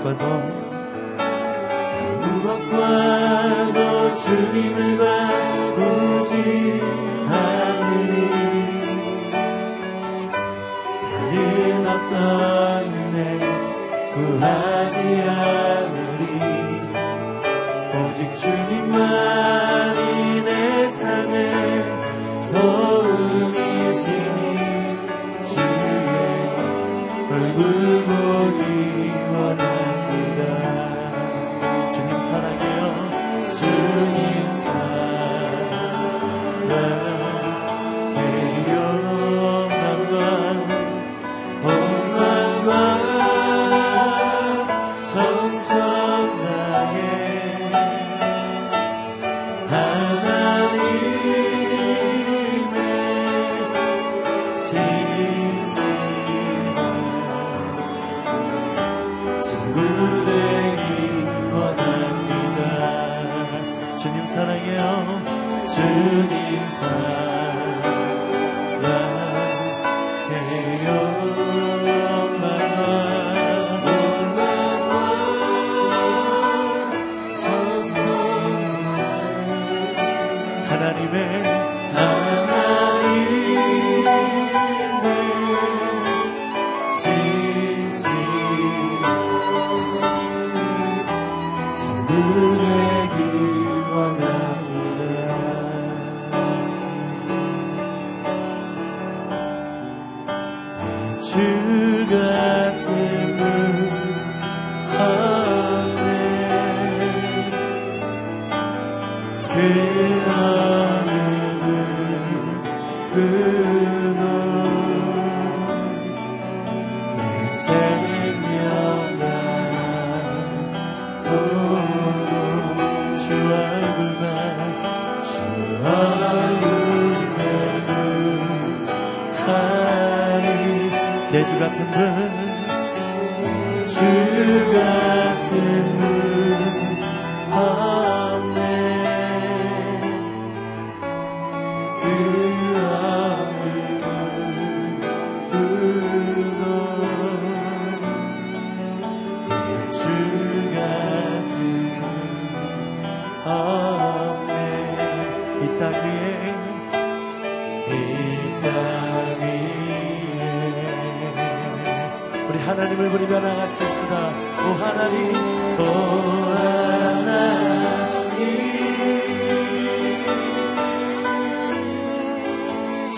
무엇과도 무엇과도 주님을 바꾸지 은혜 구하지 않으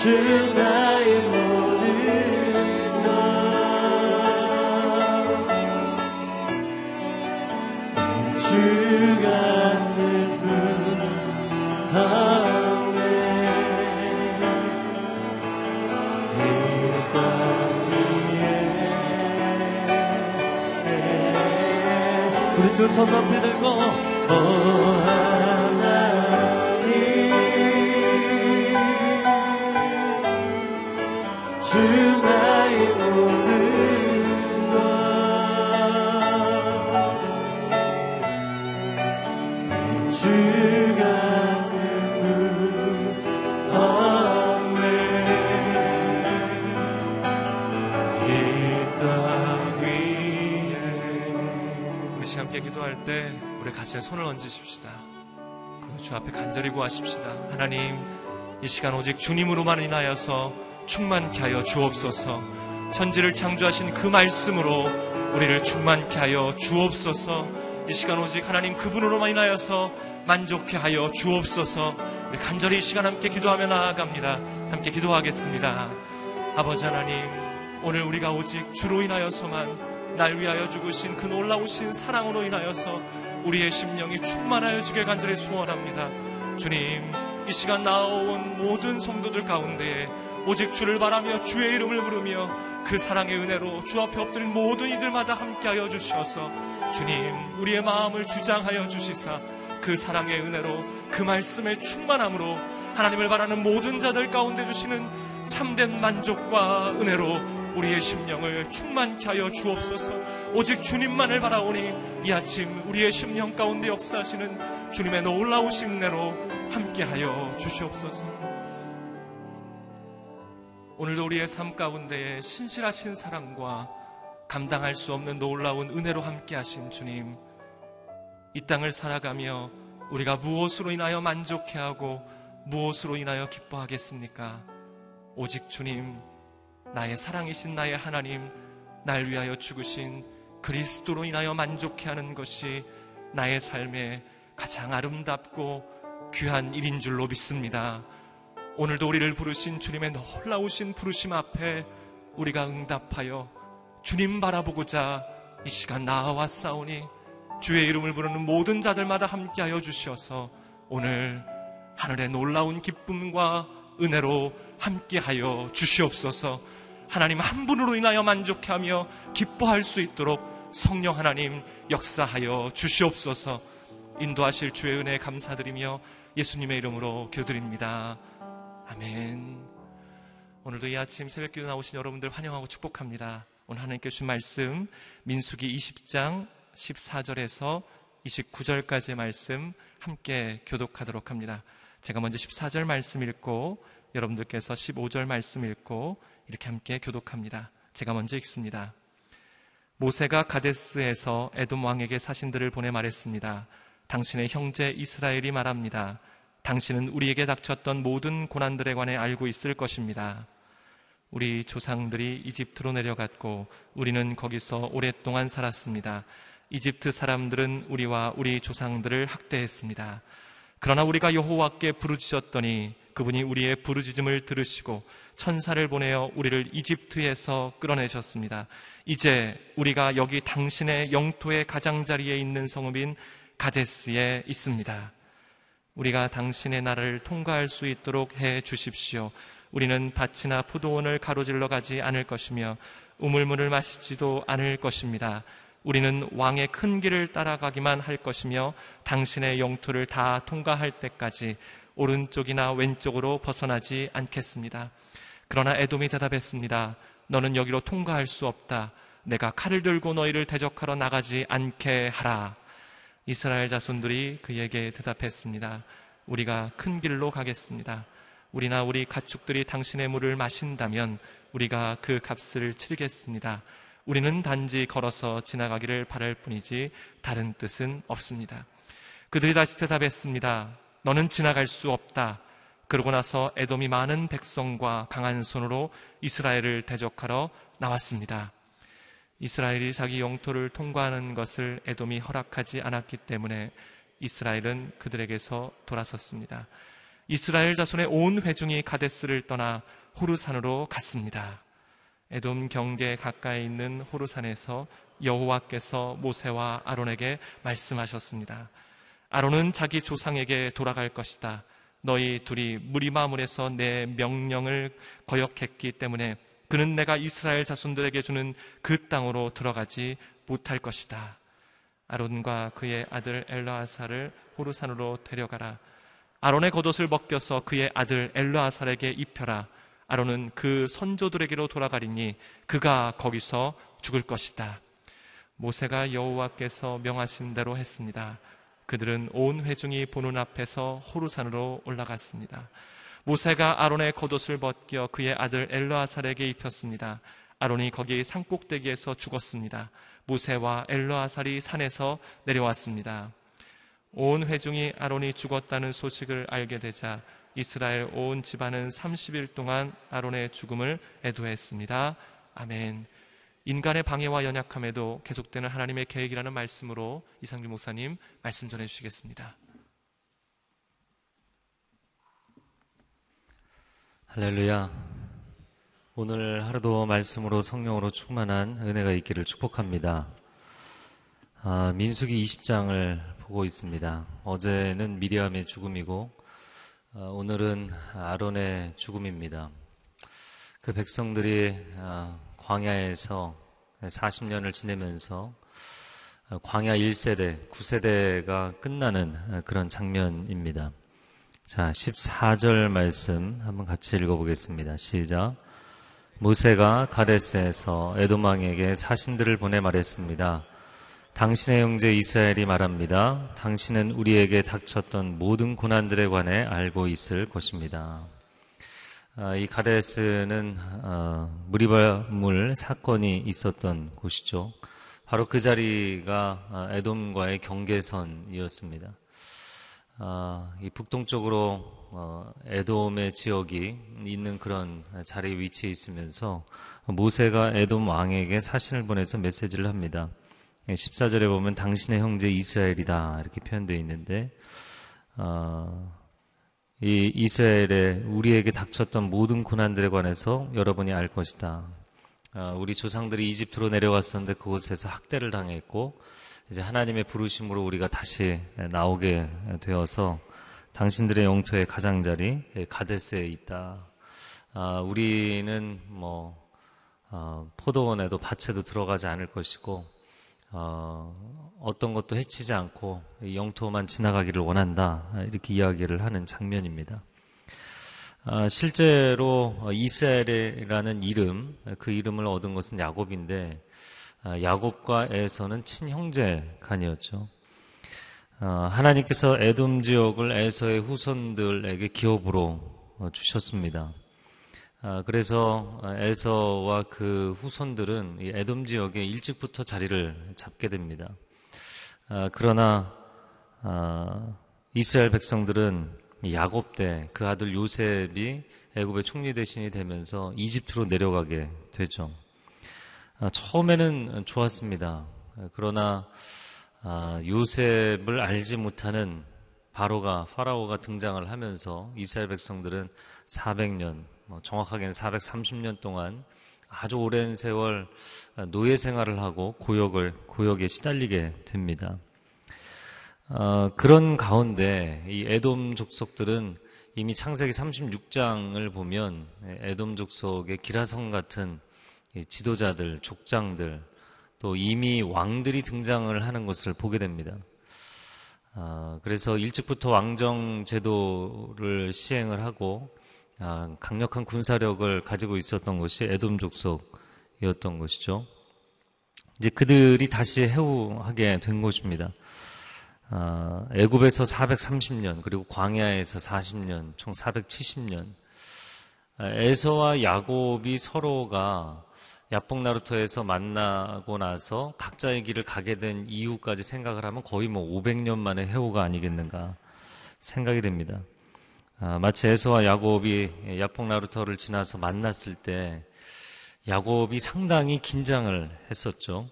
주 나의 모든 것주 같은 분 없네 이땅 위에 우리 두손 높이 들고 오 함께 기도할 때 우리 가슴에 손을 얹으십시다. 그주 앞에 간절히 구하십시다. 하나님, 이 시간 오직 주님으로만 인하여서 충만케 하여 주옵소서. 천지를 창조하신 그 말씀으로 우리를 충만케 하여 주옵소서. 이 시간 오직 하나님 그분으로만 인하여서 만족케 하여 주옵소서. 우리 간절히 이 시간 함께 기도하며 나아갑니다. 함께 기도하겠습니다. 아버지 하나님, 오늘 우리가 오직 주로 인하여서만 날 위하여 죽으신 그 놀라우신 사랑으로 인하여서 우리의 심령이 충만하여 주길 간절히 소원합니다. 주님, 이 시간 나온 모든 성도들 가운데에 오직 주를 바라며 주의 이름을 부르며 그 사랑의 은혜로 주 앞에 엎드린 모든 이들마다 함께하여 주셔서 주님 우리의 마음을 주장하여 주시사 그 사랑의 은혜로 그 말씀의 충만함으로 하나님을 바라는 모든 자들 가운데 주시는 참된 만족과 은혜로 우리의 심령을 충만케 하여 주옵소서 오직 주님만을 바라오니 이 아침 우리의 심령 가운데 역사하시는 주님의 놀라우신 은혜로 함께하여 주시옵소서 오늘도 우리의 삶 가운데에 신실하신 사랑과 감당할 수 없는 놀라운 은혜로 함께하신 주님 이 땅을 살아가며 우리가 무엇으로 인하여 만족해하고 무엇으로 인하여 기뻐하겠습니까? 오직 주님 나의 사랑이신 나의 하나님, 날 위하여 죽으신 그리스도로 인하여 만족해 하는 것이 나의 삶의 가장 아름답고 귀한 일인 줄로 믿습니다. 오늘도 우리를 부르신 주님의 놀라우신 부르심 앞에 우리가 응답하여 주님 바라보고자 이 시간 나아왔사오니 주의 이름을 부르는 모든 자들마다 함께하여 주시어서 오늘 하늘의 놀라운 기쁨과 은혜로 함께하여 주시옵소서. 하나님 한 분으로 인하여 만족하며 기뻐할 수 있도록 성령 하나님 역사하여 주시옵소서 인도하실 주의 은혜 감사드리며 예수님의 이름으로 기도드립니다. 아멘. 오늘도 이 아침 새벽 기도 나오신 여러분들 환영하고 축복합니다. 오늘 하나님께 주신 말씀 민수기 20장 14절에서 29절까지의 말씀 함께 교독하도록 합니다. 제가 먼저 14절 말씀 읽고 여러분들께서 15절 말씀 읽고 이렇게 함께 교독합니다. 제가 먼저 읽습니다. 모세가 가데스에서 에돔 왕에게 사신들을 보내 말했습니다. 당신의 형제 이스라엘이 말합니다. 당신은 우리에게 닥쳤던 모든 고난들에 관해 알고 있을 것입니다. 우리 조상들이 이집트로 내려갔고 우리는 거기서 오랫동안 살았습니다. 이집트 사람들은 우리와 우리 조상들을 학대했습니다. 그러나 우리가 여호와께 부르짖었더니 그분이 우리의 부르짖음을 들으시고 천사를 보내어 우리를 이집트에서 끌어내셨습니다. 이제 우리가 여기 당신의 영토의 가장자리에 있는 성읍인 가데스에 있습니다. 우리가 당신의 나라를 통과할 수 있도록 해 주십시오. 우리는 밭이나 포도원을 가로질러 가지 않을 것이며 우물물을 마시지도 않을 것입니다. 우리는 왕의 큰 길을 따라가기만 할 것이며 당신의 영토를 다 통과할 때까지 오른쪽이나 왼쪽으로 벗어나지 않겠습니다. 그러나 에돔이 대답했습니다. 너는 여기로 통과할 수 없다. 내가 칼을 들고 너희를 대적하러 나가지 않게 하라. 이스라엘 자손들이 그에게 대답했습니다. 우리가 큰 길로 가겠습니다. 우리나 우리 가축들이 당신의 물을 마신다면 우리가 그 값을 치르겠습니다. 우리는 단지 걸어서 지나가기를 바랄 뿐이지 다른 뜻은 없습니다. 그들이 다시 대답했습니다. 너는 지나갈 수 없다. 그러고 나서 에돔이 많은 백성과 강한 손으로 이스라엘을 대적하러 나왔습니다. 이스라엘이 자기 영토를 통과하는 것을 에돔이 허락하지 않았기 때문에 이스라엘은 그들에게서 돌아섰습니다. 이스라엘 자손의 온 회중이 가데스를 떠나 호르산으로 갔습니다. 에돔 경계 가까이 있는 호르산에서 여호와께서 모세와 아론에게 말씀하셨습니다. 아론은 자기 조상에게 돌아갈 것이다. 너희 둘이 무리마물에서 내 명령을 거역했기 때문에 그는 내가 이스라엘 자손들에게 주는 그 땅으로 들어가지 못할 것이다. 아론과 그의 아들 엘라아사를 호르산으로 데려가라. 아론의 겉옷을 벗겨서 그의 아들 엘라아살에게 입혀라. 아론은 그 선조들에게로 돌아가리니 그가 거기서 죽을 것이다. 모세가 여호와께서 명하신 대로 했습니다. 그들은 온 회중이 보는 앞에서 호르산으로 올라갔습니다. 모세가 아론의 겉옷을 벗겨 그의 아들 엘르아살에게 입혔습니다. 아론이 거기 산 꼭대기에서 죽었습니다. 모세와 엘르아살이 산에서 내려왔습니다. 온 회중이 아론이 죽었다는 소식을 알게 되자 이스라엘 온 집안은 30일 동안 아론의 죽음을 애도했습니다. 아멘. 인간의 방해와 연약함에도 계속되는 하나님의 계획이라는 말씀으로 이상규 목사님 말씀 전해 주시겠습니다. 할렐루야. 오늘 하루도 말씀으로 성령으로 충만한 은혜가 있기를 축복합니다. 아, 민수기 20장을 보고 있습니다. 어제는 미리암의 죽음이고 아, 오늘은 아론의 죽음입니다. 그 백성들이 아, 광야에서 40년을 지내면서 아, 광야 1세대, 9세대가 끝나는 아, 그런 장면입니다. 자, 14절 말씀 한번 같이 읽어보겠습니다. 시작. 모세가 가데스에서 에도망에게 사신들을 보내 말했습니다. 당신의 형제 이스라엘이 말합니다. 당신은 우리에게 닥쳤던 모든 고난들에 관해 알고 있을 것입니다. 아, 이 가데스는 어, 무리발물 사건이 있었던 곳이죠. 바로 그 자리가 아, 에돔과의 경계선이었습니다. 아, 이 북동쪽으로 어, 에돔의 지역이 있는 그런 자리에 위치해 있으면서 모세가 에돔 왕에게 사신을 보내서 메시지를 합니다. 14절에 보면 당신의 형제 이스라엘이다 이렇게 표현되어 있는데 어, 이 이스라엘에 우리에게 닥쳤던 모든 고난들에 관해서 여러분이 알 것이다. 어, 우리 조상들이 이집트로 내려갔었는데 그곳에서 학대를 당했고 이제 하나님의 부르심으로 우리가 다시 나오게 되어서 당신들의 영토의 가장자리 가데스에 있다. 아, 우리는 뭐 어, 포도원에도 밭에도 들어가지 않을 것이고 어, 어떤 것도 해치지 않고 영토만 지나가기를 원한다. 이렇게 이야기를 하는 장면입니다. 아, 실제로 이스라엘이라는 이름, 그 이름을 얻은 것은 야곱인데 아, 야곱과 에서는 친형제 간이었죠. 아, 하나님께서 에돔 지역을 에서의 후손들에게 기업으로 어, 주셨습니다. 아, 그래서 에서와 그 후손들은 에돔 지역에 일찍부터 자리를 잡게 됩니다. 그러나 이스라엘 백성들은 야곱 때 그 아들 요셉이 애굽의 총리 대신이 되면서 이집트로 내려가게 되죠. 아, 처음에는 좋았습니다. 그러나 아, 요셉을 알지 못하는 바로가 파라오가 등장을 하면서 이스라엘 백성들은 400년, 뭐 정확하게는 430년 동안 아주 오랜 세월 노예 생활을 하고 고역을 고역에 시달리게 됩니다. 어, 그런 가운데 이 에돔 족속들은 이미 창세기 36장을 보면 에돔 족속의 기라성 같은 지도자들, 족장들, 또 이미 왕들이 등장을 하는 것을 보게 됩니다. 아, 그래서 일찍부터 왕정 제도를 시행을 하고 아, 강력한 군사력을 가지고 있었던 것이 에돔 족속이었던 것이죠. 이제 그들이 다시 해우하게 된 것입니다. 아, 애굽에서 430년 그리고 광야에서 40년 총 470년 에서와 야곱이 서로가 야뽕 나루터에서 만나고 나서 각자의 길을 가게 된 이후까지 생각을 하면 거의 뭐 500년 만의 해오가 아니겠는가 생각이 됩니다. 아, 마치 에서와 야곱이 야뽕 나루터를 지나서 만났을 때 야곱이 상당히 긴장을 했었죠.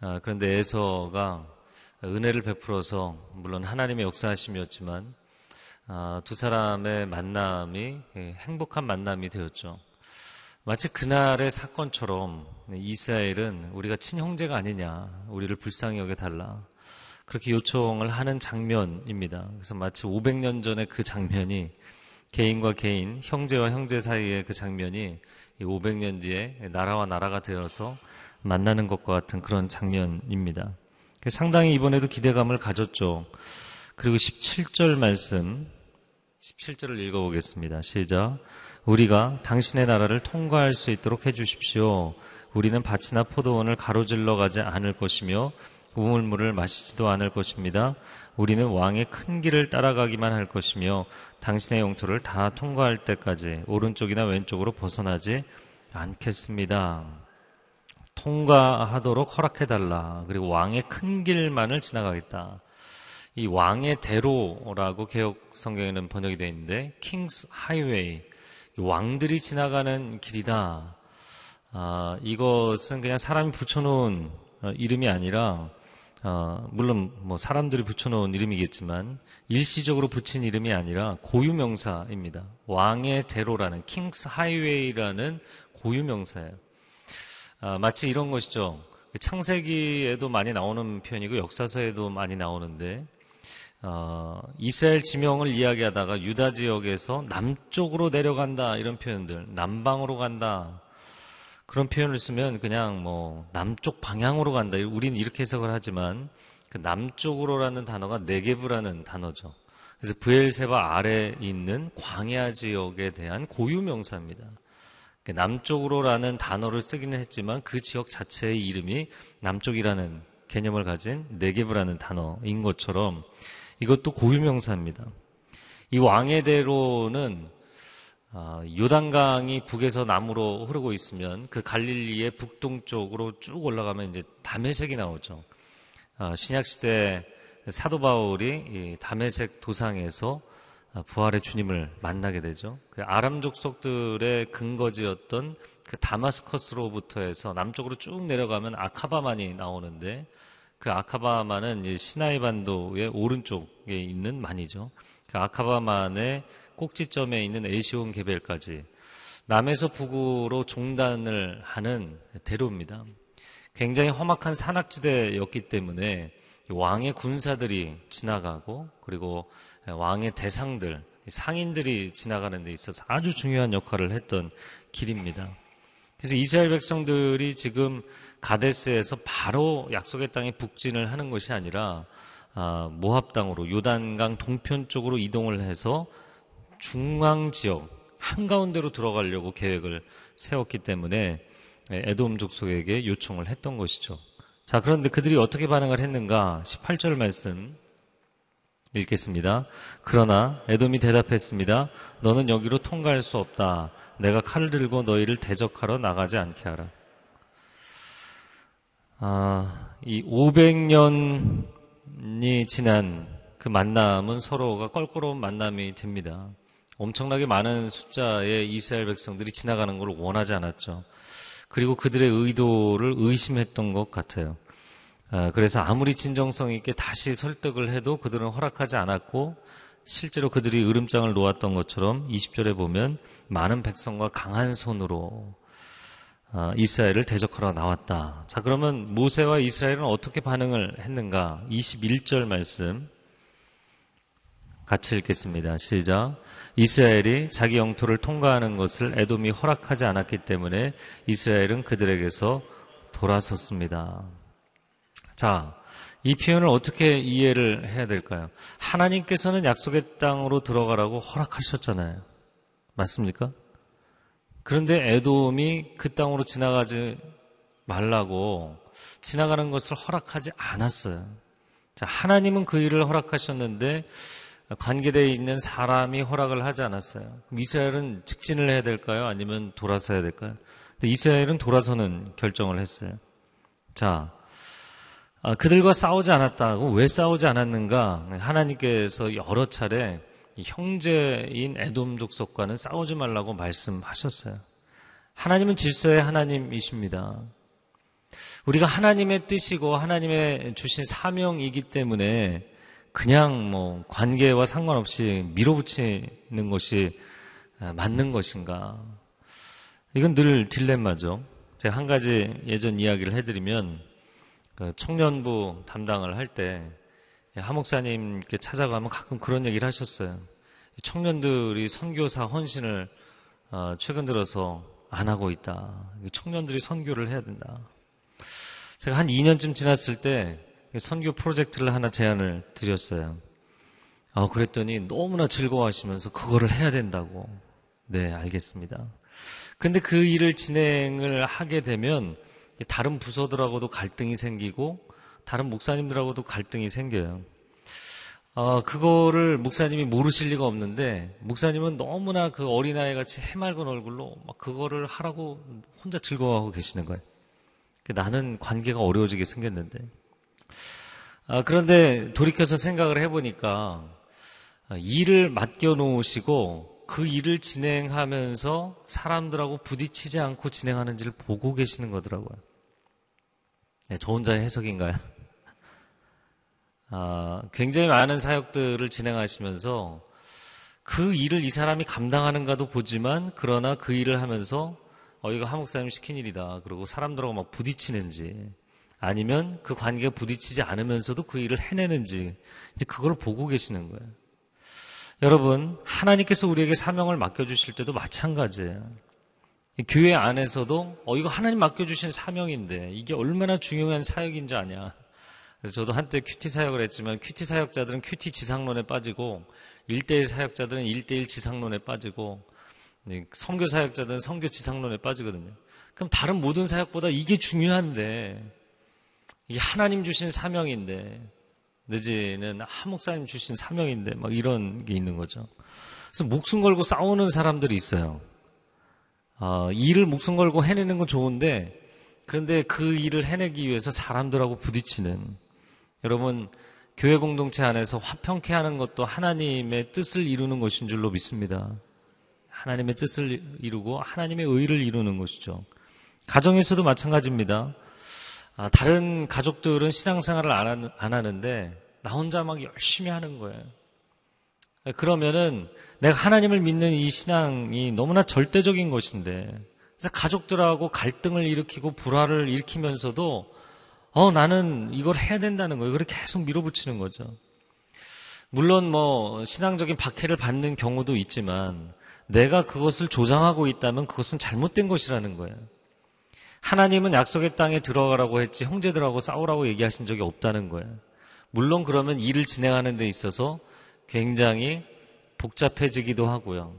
아, 그런데 에서가 은혜를 베풀어서 물론 하나님의 역사하심이었지만 아, 두 사람의 만남이 행복한 만남이 되었죠. 마치 그날의 사건처럼 이스라엘은 우리가 친형제가 아니냐, 우리를 불쌍히 여겨 달라. 그렇게 요청을 하는 장면입니다. 그래서 마치 500년 전의 그 장면이 개인과 개인, 형제와 형제 사이의 그 장면이 500년 뒤에 나라와 나라가 되어서 만나는 것과 같은 그런 장면입니다. 상당히 이번에도 기대감을 가졌죠. 그리고 17절 말씀, 17절을 읽어보겠습니다. 시작. 우리가 당신의 나라를 통과할 수 있도록 해주십시오. 우리는 밭이나 포도원을 가로질러 가지 않을 것이며 우물물을 마시지도 않을 것입니다. 우리는 왕의 큰 길을 따라가기만 할 것이며 당신의 영토를 다 통과할 때까지 오른쪽이나 왼쪽으로 벗어나지 않겠습니다. 통과하도록 허락해달라. 그리고 왕의 큰 길만을 지나가겠다. 이 왕의 대로라고 개혁 성경에는 번역이 되어 있는데, King's Highway. 왕들이 지나가는 길이다. 아, 이것은 그냥 사람이 붙여놓은 어, 이름이 아니라 어, 물론 뭐 사람들이 붙여놓은 이름이겠지만 일시적으로 붙인 이름이 아니라 고유명사입니다. 왕의 대로라는 King's Highway라는 고유명사예요. 아, 마치 이런 것이죠. 창세기에도 많이 나오는 표현이고 역사서에도 많이 나오는데 어, 이스라엘 지명을 이야기하다가 유다 지역에서 남쪽으로 내려간다 이런 표현들, 남방으로 간다 그런 표현을 쓰면 그냥 뭐 남쪽 방향으로 간다. 우리는 이렇게 해석을 하지만 그 남쪽으로라는 단어가 네게브라는 단어죠. 그래서 브엘세바 아래 있는 광야 지역에 대한 고유 명사입니다. 그 남쪽으로라는 단어를 쓰기는 했지만 그 지역 자체의 이름이 남쪽이라는 개념을 가진 네게브라는 단어인 것처럼 이것도 고유 명사입니다. 이 왕의 대로는 아, 요단강이 북에서 남으로 흐르고 있으면 그 갈릴리의 북동쪽으로 쭉 올라가면 이제 담에색이 나오죠. 아, 신약 시대 사도 바울이 담에색 도상에서 아, 부활의 주님을 만나게 되죠. 그 아람 족속들의 근거지였던 그 다마스커스로부터 해서 남쪽으로 쭉 내려가면 아카바만이 나오는데 그 아카바만은 시나이 반도의 오른쪽에 있는 만이죠. 그 아카바만의 꼭지점에 있는 에시온 개벨까지 남에서 북으로 종단을 하는 대로입니다. 굉장히 험악한 산악지대였기 때문에 왕의 군사들이 지나가고 그리고 왕의 대상들, 상인들이 지나가는 데 있어서 아주 중요한 역할을 했던 길입니다. 그래서 이스라엘 백성들이 지금 가데스에서 바로 약속의 땅에 북진을 하는 것이 아니라 아, 모압 땅으로 요단강 동편 쪽으로 이동을 해서 중앙 지역 한가운데로 들어가려고 계획을 세웠기 때문에 에돔 족속에게 요청을 했던 것이죠. 자, 그런데 그들이 어떻게 반응을 했는가? 18절 말씀 읽겠습니다. 그러나 에돔이 대답했습니다. 너는 여기로 통과할 수 없다. 내가 칼을 들고 너희를 대적하러 나가지 않게 하라. 아, 이 500년이 지난 그 만남은 서로가 껄끄러운 만남이 됩니다. 엄청나게 많은 숫자의 이스라엘 백성들이 지나가는 걸 원하지 않았죠. 그리고 그들의 의도를 의심했던 것 같아요. 아, 그래서 아무리 진정성 있게 다시 설득을 해도 그들은 허락하지 않았고 실제로 그들이 으름장을 놓았던 것처럼 20절에 보면 많은 백성과 강한 손으로 아, 이스라엘을 대적하러 나왔다. 자, 그러면 모세와 이스라엘은 어떻게 반응을 했는가? 21절 말씀 같이 읽겠습니다. 시작. 이스라엘이 자기 영토를 통과하는 것을 에돔이 허락하지 않았기 때문에 이스라엘은 그들에게서 돌아섰습니다. 자, 이 표현을 어떻게 이해를 해야 될까요? 하나님께서는 약속의 땅으로 들어가라고 허락하셨잖아요. 맞습니까? 그런데 에돔이 그 땅으로 지나가지 말라고 지나가는 것을 허락하지 않았어요. 자, 하나님은 그 일을 허락하셨는데 관계되어 있는 사람이 허락을 하지 않았어요. 이스라엘은 직진을 해야 될까요? 아니면 돌아서야 될까요? 이스라엘은 돌아서는 결정을 했어요. 자, 아, 그들과 싸우지 않았다고 왜 싸우지 않았는가? 하나님께서 여러 차례 형제인 에돔 족속과는 싸우지 말라고 말씀하셨어요. 하나님은 질서의 하나님이십니다. 우리가 하나님의 뜻이고 하나님의 주신 사명이기 때문에 그냥 뭐 관계와 상관없이 밀어붙이는 것이 아, 맞는 것인가? 이건 늘 딜레마죠. 제가 한 가지 예전 이야기를 해드리면 그 청년부 담당을 할 때 하 목사님께 찾아가면 가끔 그런 얘기를 하셨어요. 청년들이 선교사 헌신을 어, 최근 들어서 안 하고 있다. 청년들이 선교를 해야 된다. 제가 한 2년쯤 지났을 때 선교 프로젝트를 하나 제안을 드렸어요. 아, 그랬더니 너무나 즐거워하시면서 그거를 해야 된다고. 네, 알겠습니다. 근데 그 일을 진행을 하게 되면 다른 부서들하고도 갈등이 생기고 다른 목사님들하고도 갈등이 생겨요. 어, 그거를 목사님이 모르실 리가 없는데 목사님은 너무나 그 어린아이 같이 해맑은 얼굴로 막 그거를 하라고 혼자 즐거워하고 계시는 거예요. 나는 관계가 어려워지게 생겼는데 아, 그런데 돌이켜서 생각을 해보니까 아, 일을 맡겨놓으시고 그 일을 진행하면서 사람들하고 부딪히지 않고 진행하는지를 보고 계시는 거더라고요. 네, 저 혼자의 해석인가요? 아, 굉장히 많은 사역들을 진행하시면서 그 일을 이 사람이 감당하는가도 보지만 그러나 그 일을 하면서 어 이거 한목사님 시킨 일이다. 그리고 사람들하고 막 부딪히는지 아니면 그 관계가 부딪히지 않으면서도 그 일을 해내는지 이제 그걸 보고 계시는 거예요. 여러분 하나님께서 우리에게 사명을 맡겨주실 때도 마찬가지예요. 교회 안에서도 어 이거 하나님 맡겨주신 사명인데 이게 얼마나 중요한 사역인지 아냐. 저도 한때 QT 사역을 했지만 QT 사역자들은 QT 지상론에 빠지고 일대일 사역자들은 일대일 지상론에 빠지고 성교 사역자들은 성교 지상론에 빠지거든요. 그럼 다른 모든 사역보다 이게 중요한데 이게 하나님 주신 사명인데 내지는 한 목사님 주신 사명인데 막 이런 게 있는 거죠. 그래서 목숨 걸고 싸우는 사람들이 있어요. 어, 일을 목숨 걸고 해내는 건 좋은데 그런데 그 일을 해내기 위해서 사람들하고 부딪히는 여러분 교회 공동체 안에서 화평케 하는 것도 하나님의 뜻을 이루는 것인 줄로 믿습니다. 하나님의 뜻을 이루고 하나님의 의를 이루는 것이죠. 가정에서도 마찬가지입니다. 아, 다른 가족들은 신앙생활을 안, 안 하는데 나 혼자 막 열심히 하는 거예요. 그러면은 내가 하나님을 믿는 이 신앙이 너무나 절대적인 것인데 그래서 가족들하고 갈등을 일으키고 불화를 일으키면서도 어 나는 이걸 해야 된다는 거예요. 그렇게 계속 밀어붙이는 거죠. 물론 뭐 신앙적인 박해를 받는 경우도 있지만 내가 그것을 조장하고 있다면 그것은 잘못된 것이라는 거예요. 하나님은 약속의 땅에 들어가라고 했지 형제들하고 싸우라고 얘기하신 적이 없다는 거예요. 물론 그러면 일을 진행하는 데 있어서 굉장히 복잡해지기도 하고요.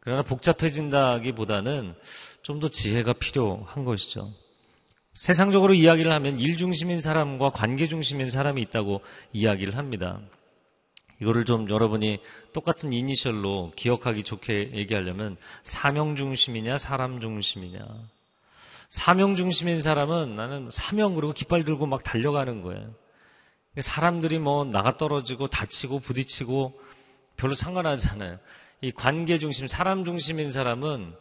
그러나 복잡해진다기보다는 좀 더 지혜가 필요한 것이죠. 세상적으로 이야기를 하면 일 중심인 사람과 관계 중심인 사람이 있다고 이야기를 합니다. 이거를 좀 여러분이 똑같은 이니셜로 기억하기 좋게 얘기하려면 사명 중심이냐 사람 중심이냐 사명 중심인 사람은 나는 사명 그리고 깃발 들고 막 달려가는 거예요. 사람들이 뭐 나가 떨어지고 다치고 부딪히고 별로 상관하지 않아요. 이 관계 중심, 사람 중심인 사람은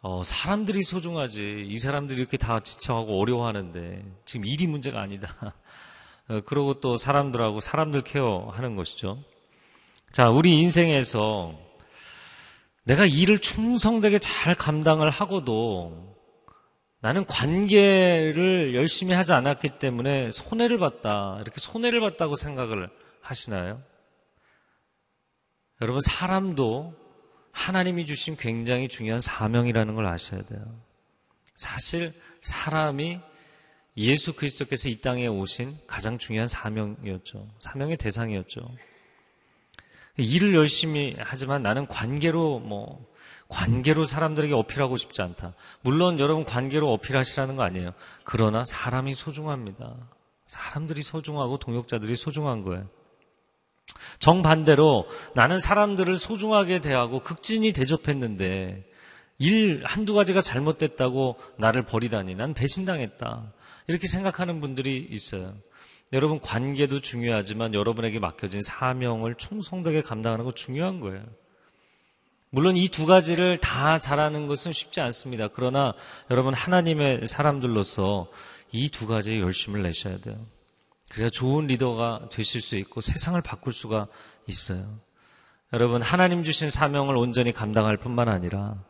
어, 사람들이 소중하지. 이 사람들이 이렇게 다 지쳐하고 어려워하는데 지금 일이 문제가 아니다. 어, 그러고 또 사람들하고 사람들 케어하는 것이죠. 자, 우리 인생에서 내가 일을 충성되게 잘 감당을 하고도 나는 관계를 열심히 하지 않았기 때문에 손해를 봤다. 이렇게 손해를 봤다고 생각을 하시나요? 여러분, 사람도 하나님이 주신 굉장히 중요한 사명이라는 걸 아셔야 돼요. 사실 사람이 예수 그리스도께서 이 땅에 오신 가장 중요한 사명이었죠. 사명의 대상이었죠. 일을 열심히 하지만 나는 관계로 뭐 관계로 사람들에게 어필하고 싶지 않다. 물론 여러분 관계로 어필하시라는 거 아니에요. 그러나 사람이 소중합니다. 사람들이 소중하고 동역자들이 소중한 거예요. 정반대로 나는 사람들을 소중하게 대하고 극진히 대접했는데 일 한두 가지가 잘못됐다고 나를 버리다니 난 배신당했다. 이렇게 생각하는 분들이 있어요. 여러분 관계도 중요하지만 여러분에게 맡겨진 사명을 충성되게 감당하는 거 중요한 거예요. 물론 이 두 가지를 다 잘하는 것은 쉽지 않습니다. 그러나 여러분 하나님의 사람들로서 이 두 가지에 열심을 내셔야 돼요. 그래야 좋은 리더가 되실 수 있고 세상을 바꿀 수가 있어요. 여러분 하나님 주신 사명을 온전히 감당할 뿐만 아니라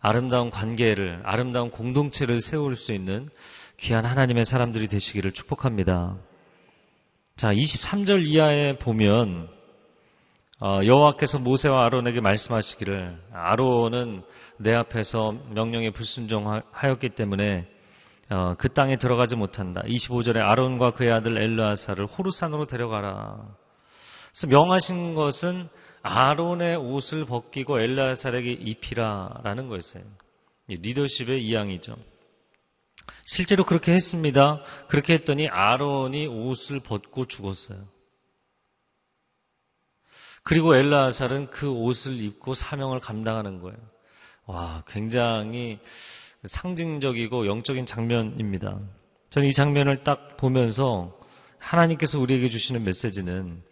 아름다운 관계를 아름다운 공동체를 세울 수 있는 귀한 하나님의 사람들이 되시기를 축복합니다. 자, 23절 이하에 보면 어, 여호와께서 모세와 아론에게 말씀하시기를 아론은 내 앞에서 명령에 불순종하였기 때문에 어, 그 땅에 들어가지 못한다. 25절에 아론과 그의 아들 엘르아사를 호르산으로 데려가라. 그래서 명하신 것은 아론의 옷을 벗기고 엘르아사에게 입히라라는 거였어요. 리더십의 이양이죠. 실제로 그렇게 했습니다. 그렇게 했더니 아론이 옷을 벗고 죽었어요. 그리고 엘라살은 그 옷을 입고 사명을 감당하는 거예요. 와, 굉장히 상징적이고 영적인 장면입니다. 저는 이 장면을 딱 보면서 하나님께서 우리에게 주시는 메시지는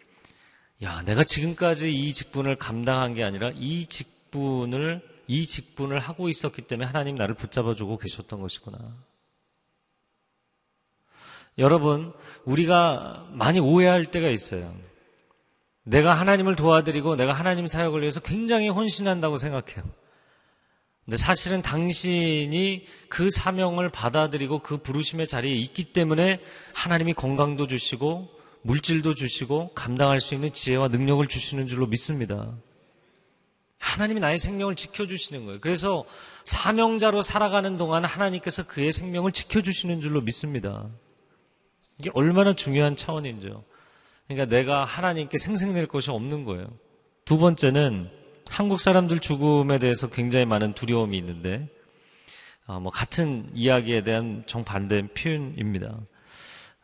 야, 내가 지금까지 이 직분을 감당한 게 아니라 이 직분을 이 직분을 하고 있었기 때문에 하나님 나를 붙잡아 주고 계셨던 것이구나. 여러분, 우리가 많이 오해할 때가 있어요. 내가 하나님을 도와드리고 내가 하나님 사역을 위해서 굉장히 헌신한다고 생각해요. 근데 사실은 당신이 그 사명을 받아들이고 그 부르심의 자리에 있기 때문에 하나님이 건강도 주시고 물질도 주시고 감당할 수 있는 지혜와 능력을 주시는 줄로 믿습니다. 하나님이 나의 생명을 지켜주시는 거예요. 그래서 사명자로 살아가는 동안 하나님께서 그의 생명을 지켜주시는 줄로 믿습니다. 이게 얼마나 중요한 차원인지요. 그러니까 내가 하나님께 생생낼 것이 없는 거예요. 두 번째는 한국 사람들 죽음에 대해서 굉장히 많은 두려움이 있는데, 아, 뭐 같은 이야기에 대한 정반대 표현입니다.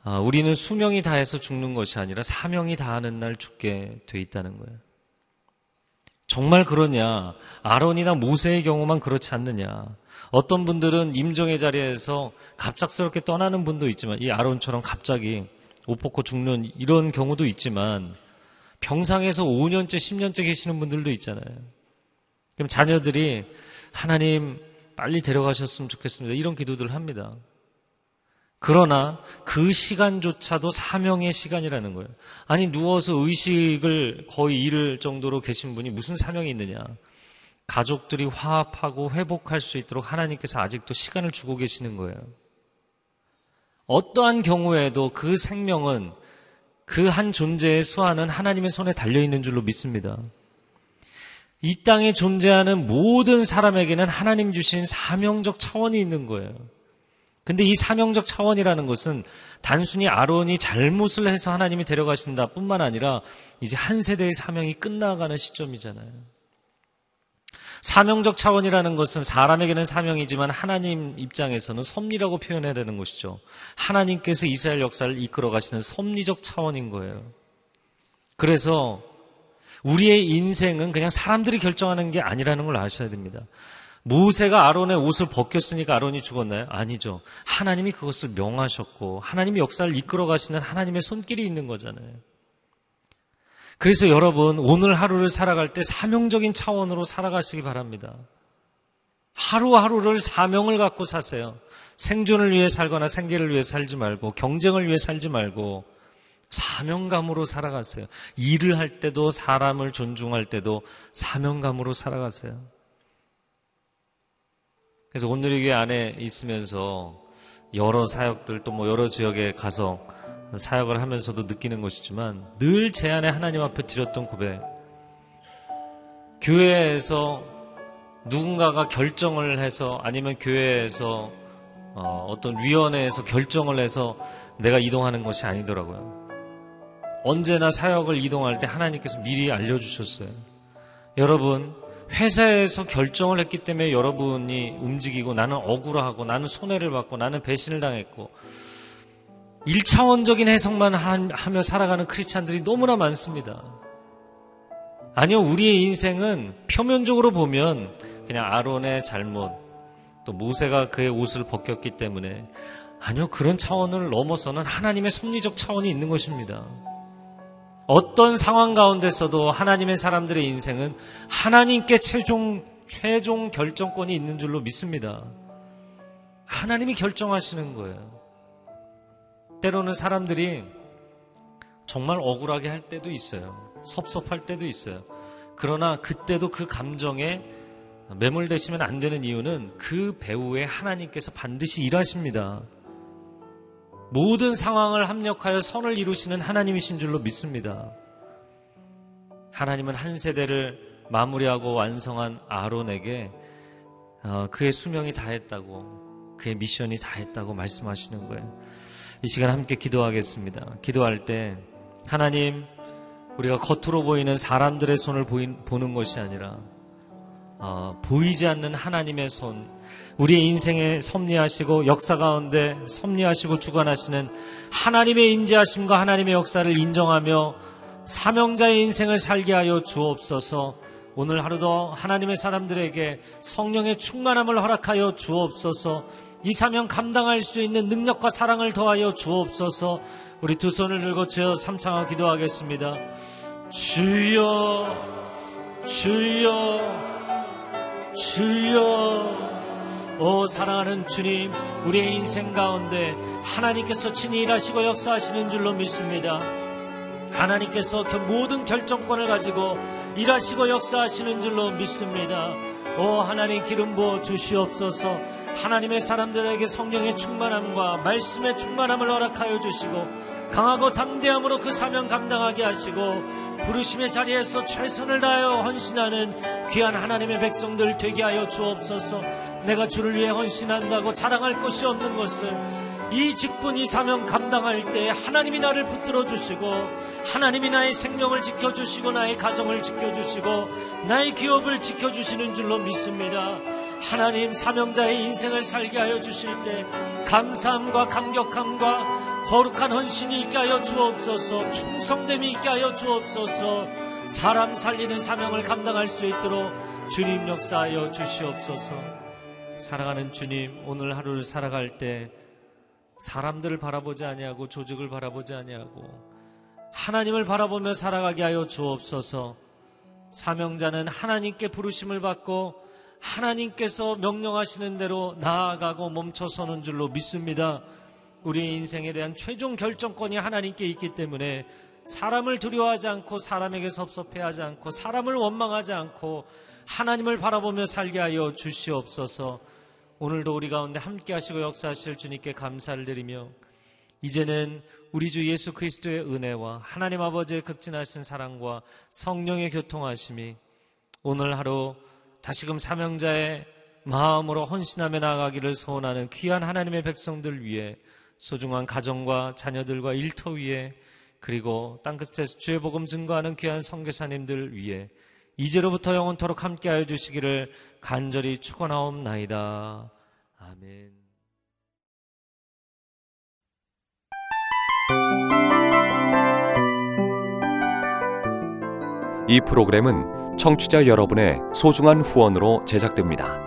아, 우리는 수명이 다해서 죽는 것이 아니라 사명이 다하는 날 죽게 돼 있다는 거예요. 정말 그러냐? 아론이나 모세의 경우만 그렇지 않느냐? 어떤 분들은 임종의 자리에서 갑작스럽게 떠나는 분도 있지만 이 아론처럼 갑자기 옷 벗고 죽는 이런 경우도 있지만 병상에서 5년째, 10년째 계시는 분들도 있잖아요. 그럼 자녀들이 하나님 빨리 데려가셨으면 좋겠습니다. 이런 기도들을 합니다. 그러나 그 시간조차도 사명의 시간이라는 거예요. 아니, 누워서 의식을 거의 잃을 정도로 계신 분이 무슨 사명이 있느냐. 가족들이 화합하고 회복할 수 있도록 하나님께서 아직도 시간을 주고 계시는 거예요. 어떠한 경우에도 그 생명은 그 한 존재의 수완은 하나님의 손에 달려있는 줄로 믿습니다. 이 땅에 존재하는 모든 사람에게는 하나님 주신 사명적 차원이 있는 거예요. 근데 이 사명적 차원이라는 것은 단순히 아론이 잘못을 해서 하나님이 데려가신다 뿐만 아니라 이제 한 세대의 사명이 끝나가는 시점이잖아요. 사명적 차원이라는 것은 사람에게는 사명이지만 하나님 입장에서는 섭리라고 표현해야 되는 것이죠. 하나님께서 이스라엘 역사를 이끌어 가시는 섭리적 차원인 거예요. 그래서 우리의 인생은 그냥 사람들이 결정하는 게 아니라는 걸 아셔야 됩니다. 모세가 아론의 옷을 벗겼으니까 아론이 죽었나요? 아니죠. 하나님이 그것을 명하셨고 하나님이 역사를 이끌어 가시는 하나님의 손길이 있는 거잖아요. 그래서 여러분 오늘 하루를 살아갈 때 사명적인 차원으로 살아가시기 바랍니다. 하루하루를 사명을 갖고 사세요. 생존을 위해 살거나 생계를 위해 살지 말고 경쟁을 위해 살지 말고 사명감으로 살아가세요. 일을 할 때도 사람을 존중할 때도 사명감으로 살아가세요. 그래서 오늘의 안에 있으면서 여러 사역들 또 뭐 여러 지역에 가서 사역을 하면서도 느끼는 것이지만 늘 제 안에 하나님 앞에 드렸던 고백. 교회에서 누군가가 결정을 해서 아니면 교회에서 어, 떤 위원회에서 결정을 해서 내가 이동하는 것이 아니더라고요. 언제나 사역을 이동할 때 하나님께서 미리 알려주셨어요. 여러분, 회사에서 결정을 했기 때문에 여러분이 움직이고 나는 억울하고 나는 손해를 받고 나는 배신을 당했고 1차원적인 해석만 하며 살아가는 크리스찬들이 너무나 많습니다. 아니요, 우리의 인생은 표면적으로 보면 그냥 아론의 잘못, 또 모세가 그의 옷을 벗겼기 때문에 아니요, 그런 차원을 넘어서는 하나님의 섭리적 차원이 있는 것입니다. 어떤 상황 가운데서도 하나님의 사람들의 인생은 하나님께 최종, 최종 결정권이 있는 줄로 믿습니다. 하나님이 결정하시는 거예요. 때로는 사람들이 정말 억울하게 할 때도 있어요. 섭섭할 때도 있어요. 그러나 그때도 그 감정에 매몰되시면 안 되는 이유는 그 배후에 하나님께서 반드시 일하십니다. 모든 상황을 합력하여 선을 이루시는 하나님이신 줄로 믿습니다. 하나님은 한 세대를 마무리하고 완성한 아론에게 어, 그의 수명이 다했다고 그의 미션이 다했다고 말씀하시는 거예요. 이 시간 함께 기도하겠습니다. 기도할 때 하나님 우리가 겉으로 보이는 사람들의 손을 보는 것이 아니라 어, 보이지 않는 하나님의 손, 우리의 인생에 섭리하시고 역사 가운데 섭리하시고 주관하시는 하나님의 인지하심과 하나님의 역사를 인정하며 사명자의 인생을 살게 하여 주옵소서. 오늘 하루도 하나님의 사람들에게 성령의 충만함을 허락하여 주옵소서. 이 사명 감당할 수 있는 능력과 사랑을 더하여 주옵소서. 우리 두 손을 들고 주여 삼창하 기도하겠습니다. 주여, 주여, 주여, 오 사랑하는 주님 우리의 인생 가운데 하나님께서 친히 일하시고 역사하시는 줄로 믿습니다. 하나님께서 모든 결정권을 가지고 일하시고 역사하시는 줄로 믿습니다. 오 하나님 기름 부어 주시옵소서 하나님의 사람들에게 성령의 충만함과 말씀의 충만함을 허락하여 주시고 강하고 담대함으로 그 사명 감당하게 하시고 부르심의 자리에서 최선을 다하여 헌신하는 귀한 하나님의 백성들 되게 하여 주옵소서 내가 주를 위해 헌신한다고 자랑할 것이 없는 것을 이 직분, 이 사명 감당할 때 하나님이 나를 붙들어 주시고 하나님이 나의 생명을 지켜주시고 나의 가정을 지켜주시고 나의 기업을 지켜주시는 줄로 믿습니다. 하나님 사명자의 인생을 살게 하여 주실 때 감사함과 감격함과 거룩한 헌신이 있게 하여 주옵소서 충성됨이 있게 하여 주옵소서 사람 살리는 사명을 감당할 수 있도록 주님 역사하여 주시옵소서 사랑하는 주님 오늘 하루를 살아갈 때 사람들을 바라보지 아니하고 조직을 바라보지 아니하고 하나님을 바라보며 살아가게 하여 주옵소서. 사명자는 하나님께 부르심을 받고 하나님께서 명령하시는 대로 나아가고 멈춰서는 줄로 믿습니다. 우리의 인생에 대한 최종 결정권이 하나님께 있기 때문에 사람을 두려워하지 않고 사람에게 섭섭해하지 않고 사람을 원망하지 않고 하나님을 바라보며 살게 하여 주시옵소서. 오늘도 우리 가운데 함께 하시고 역사하실 주님께 감사를 드리며 이제는 우리 주 예수 그리스도의 은혜와 하나님 아버지의 극진하신 사랑과 성령의 교통하심이 오늘 하루 다시금 사명자의 마음으로 헌신하며 나아가기를 소원하는 귀한 하나님의 백성들 위해 소중한 가정과 자녀들과 일터 위에 그리고 땅끝에서 주의 복음 증거하는 귀한 성교사님들 위해 이제로부터 영원토록 함께하여 주시기를 간절히 축원하옵나이다. 아멘. 이 프로그램은 청취자 여러분의 소중한 후원으로 제작됩니다.